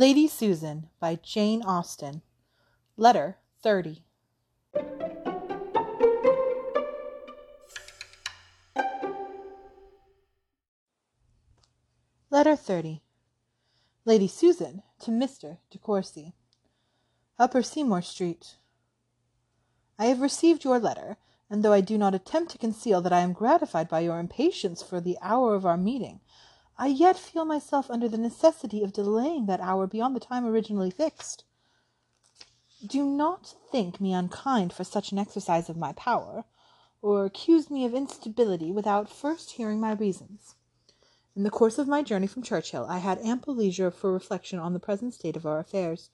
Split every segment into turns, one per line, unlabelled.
Lady Susan by Jane Austen. Letter 30. Letter 30. Lady Susan to Mr. De Courcy. Upper Seymour Street. I have received your letter, and though I do not attempt to conceal that I am gratified by your impatience for the hour of our meeting, I yet feel myself under the necessity of delaying that hour beyond the time originally fixed. Do not think me unkind for such an exercise of my power, or accuse me of instability without first hearing my reasons. In the course of my journey from Churchill I had ample leisure for reflection on the present state of our affairs,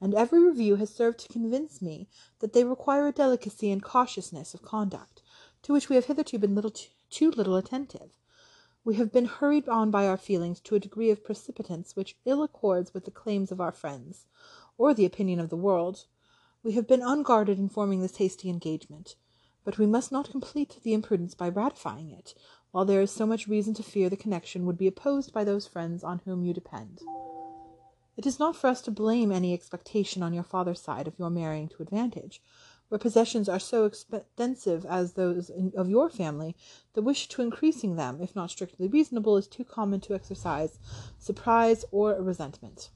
and every review has served to convince me that they require a delicacy and cautiousness of conduct to which we have hitherto been little too little attentive. We have been hurried on by our feelings to a degree of precipitance which ill accords with the claims of our friends, or the opinion of the world. We have been unguarded in forming this hasty engagement, but we must not complete the imprudence by ratifying it, while there is so much reason to fear the connection would be opposed by those friends on whom you depend. It is not for us to blame any expectation on your father's side of your marrying to advantage. Where possessions are so extensive as those of your family, the wish to increasing them, if not strictly reasonable, is too common to exercise surprise or resentment.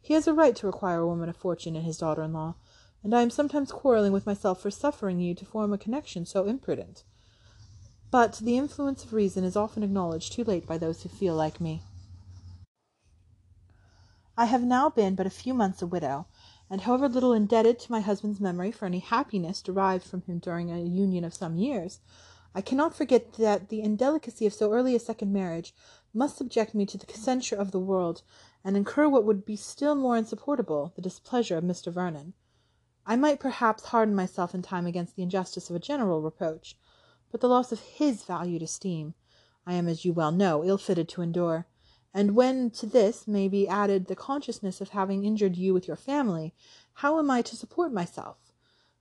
He has a right to require a woman of fortune in his daughter in law, and I am sometimes quarrelling with myself for suffering you to form a connection so imprudent. But the influence of reason is often acknowledged too late by those who feel like me. I have now been but a few months a widow and however little indebted to my husband's memory for any happiness derived from him during a union of some years, I cannot forget that the indelicacy of so early a second marriage must subject me to the censure of the world, and incur what would be still more insupportable, the displeasure of Mr. Vernon. I might perhaps harden myself in time against the injustice of a general reproach, but the loss of his valued esteem I am, as you well know, ill fitted to endure. And when to this may be added the consciousness of having injured you with your family, how am I to support myself?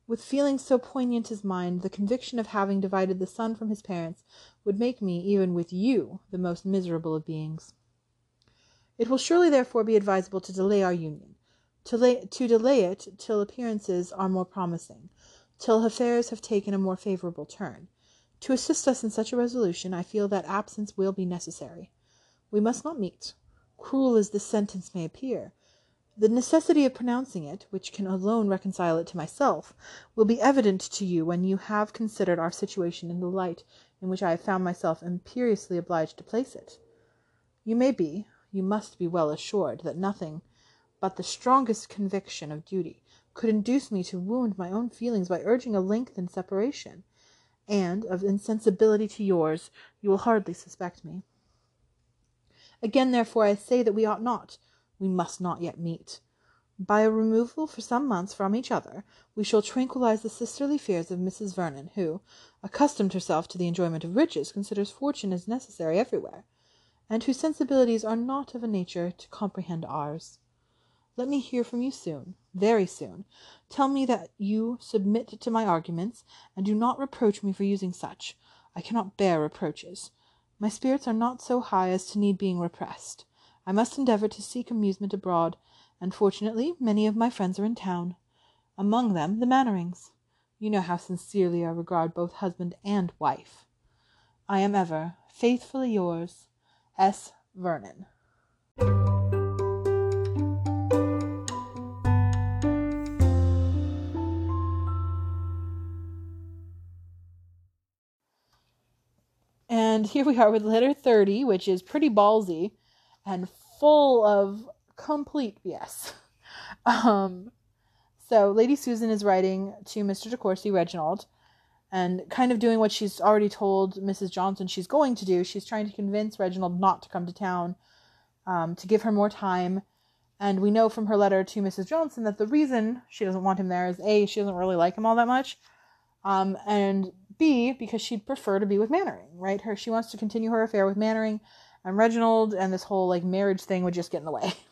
With feelings so poignant as mine, the conviction of having divided the son from his parents would make me, even with you, the most miserable of beings. It will surely therefore be advisable to delay our union, to, lay, to delay it till appearances are more promising, till affairs have taken a more favourable turn. To assist us in such a resolution, I feel that absence will be necessary. We must not meet. Cruel as this sentence may appear, the necessity of pronouncing it, which can alone reconcile it to myself, will be evident to you when you have considered our situation in the light in which I have found myself imperiously obliged to place it. You may be, you must be well assured, that nothing but the strongest conviction of duty could induce me to wound my own feelings by urging a lengthened separation, and of insensibility to yours you will hardly suspect me. Again, therefore, I say that we ought not, we must not yet meet. By a removal for some months from each other, we shall tranquillize the sisterly fears of Mrs. Vernon, who, accustomed herself to the enjoyment of riches, considers fortune as necessary everywhere, and whose sensibilities are not of a nature to comprehend ours. Let me hear from you soon, very soon. Tell me that you submit to my arguments, and do not reproach me for using such. I cannot bear reproaches. My spirits are not so high as to need being repressed. I must endeavour to seek amusement abroad, and fortunately many of my friends are in town. Among them the Manwarings. You know how sincerely I regard both husband and wife. I am ever faithfully yours, S. Vernon. And here we are with letter 30, which is pretty ballsy and full of complete BS. Um, so Lady Susan is writing to Mr. De Courcy Reginald and kind of doing what she's already told Mrs. Johnson she's going to do. She's trying to convince Reginald not to come to town, um, to give her more time. And we know from her letter to Mrs. Johnson that the reason she doesn't want him there is A, she doesn't really like him all that much. Um, and B, because she'd prefer to be with Manwaring, right? Her she wants to continue her affair with Manwaring and Reginald, and this whole like marriage thing would just get in the way.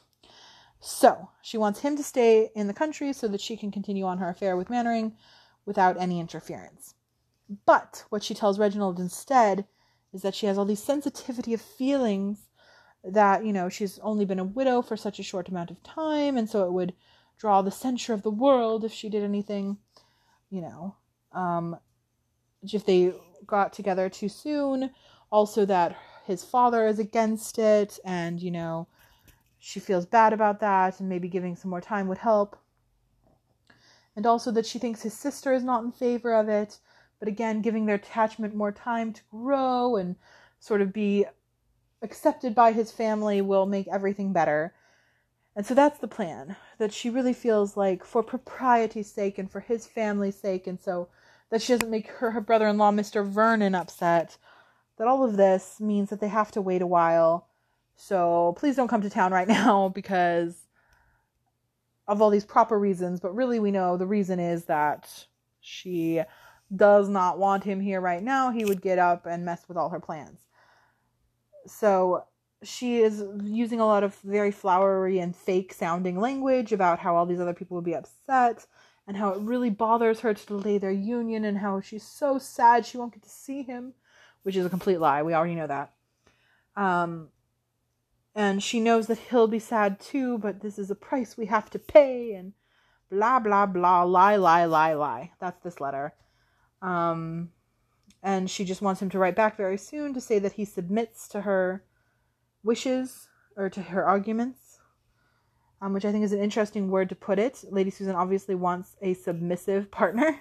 So she wants him to stay in the country so that she can continue on her affair with Manwaring without any interference. But what she tells Reginald instead is that she has all these sensitivity of feelings that, you know, she's only been a widow for such a short amount of time, and so it would draw the censure of the world if she did anything, you know, um, if they got together too soon. Also, that his father is against it, and, you know, she feels bad about that, and maybe giving some more time would help. And also that she thinks his sister is not in favor of it, but again, giving their attachment more time to grow and sort of be accepted by his family will make everything better. And so that's the plan that she really feels like for propriety's sake and for his family's sake, and so that she doesn't make her, her brother in law, Mr. Vernon, upset. That all of this means that they have to wait a while. So please don't come to town right now because of all these proper reasons. But really, we know the reason is that she does not want him here right now. He would get up and mess with all her plans. So she is using a lot of very flowery and fake sounding language about how all these other people would be upset and how it really bothers her to delay their union and how she's so sad she won't get to see him, which is a complete lie. We already know that. Um, and she knows that he'll be sad too, but this is a price we have to pay, and blah, blah, blah, lie, lie, lie, lie. That's this letter. Um, and she just wants him to write back very soon to say that he submits to her wishes or to her arguments, um, which I think is an interesting word to put it. Lady Susan obviously wants a submissive partner.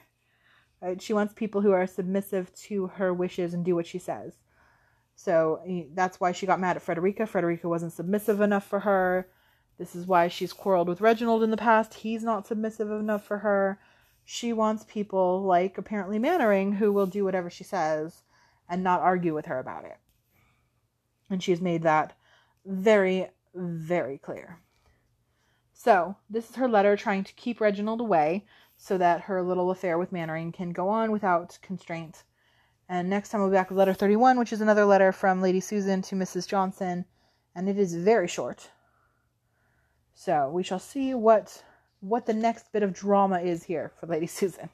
Right? She wants people who are submissive to her wishes and do what she says. So that's why she got mad at Frederica. Frederica wasn't submissive enough for her. This is why she's quarreled with Reginald in the past. He's not submissive enough for her she wants people like apparently Manwaring who will do whatever she says and not argue with her about it. And she's made that very, very clear. So, this is her letter trying to keep Reginald away so that her little affair with Manwaring can go on without constraint. And next time we'll be back with letter 31, which is another letter from Lady Susan to Mrs. Johnson, and it is very short. So, we shall see what what the next bit of drama is here for Lady Susan.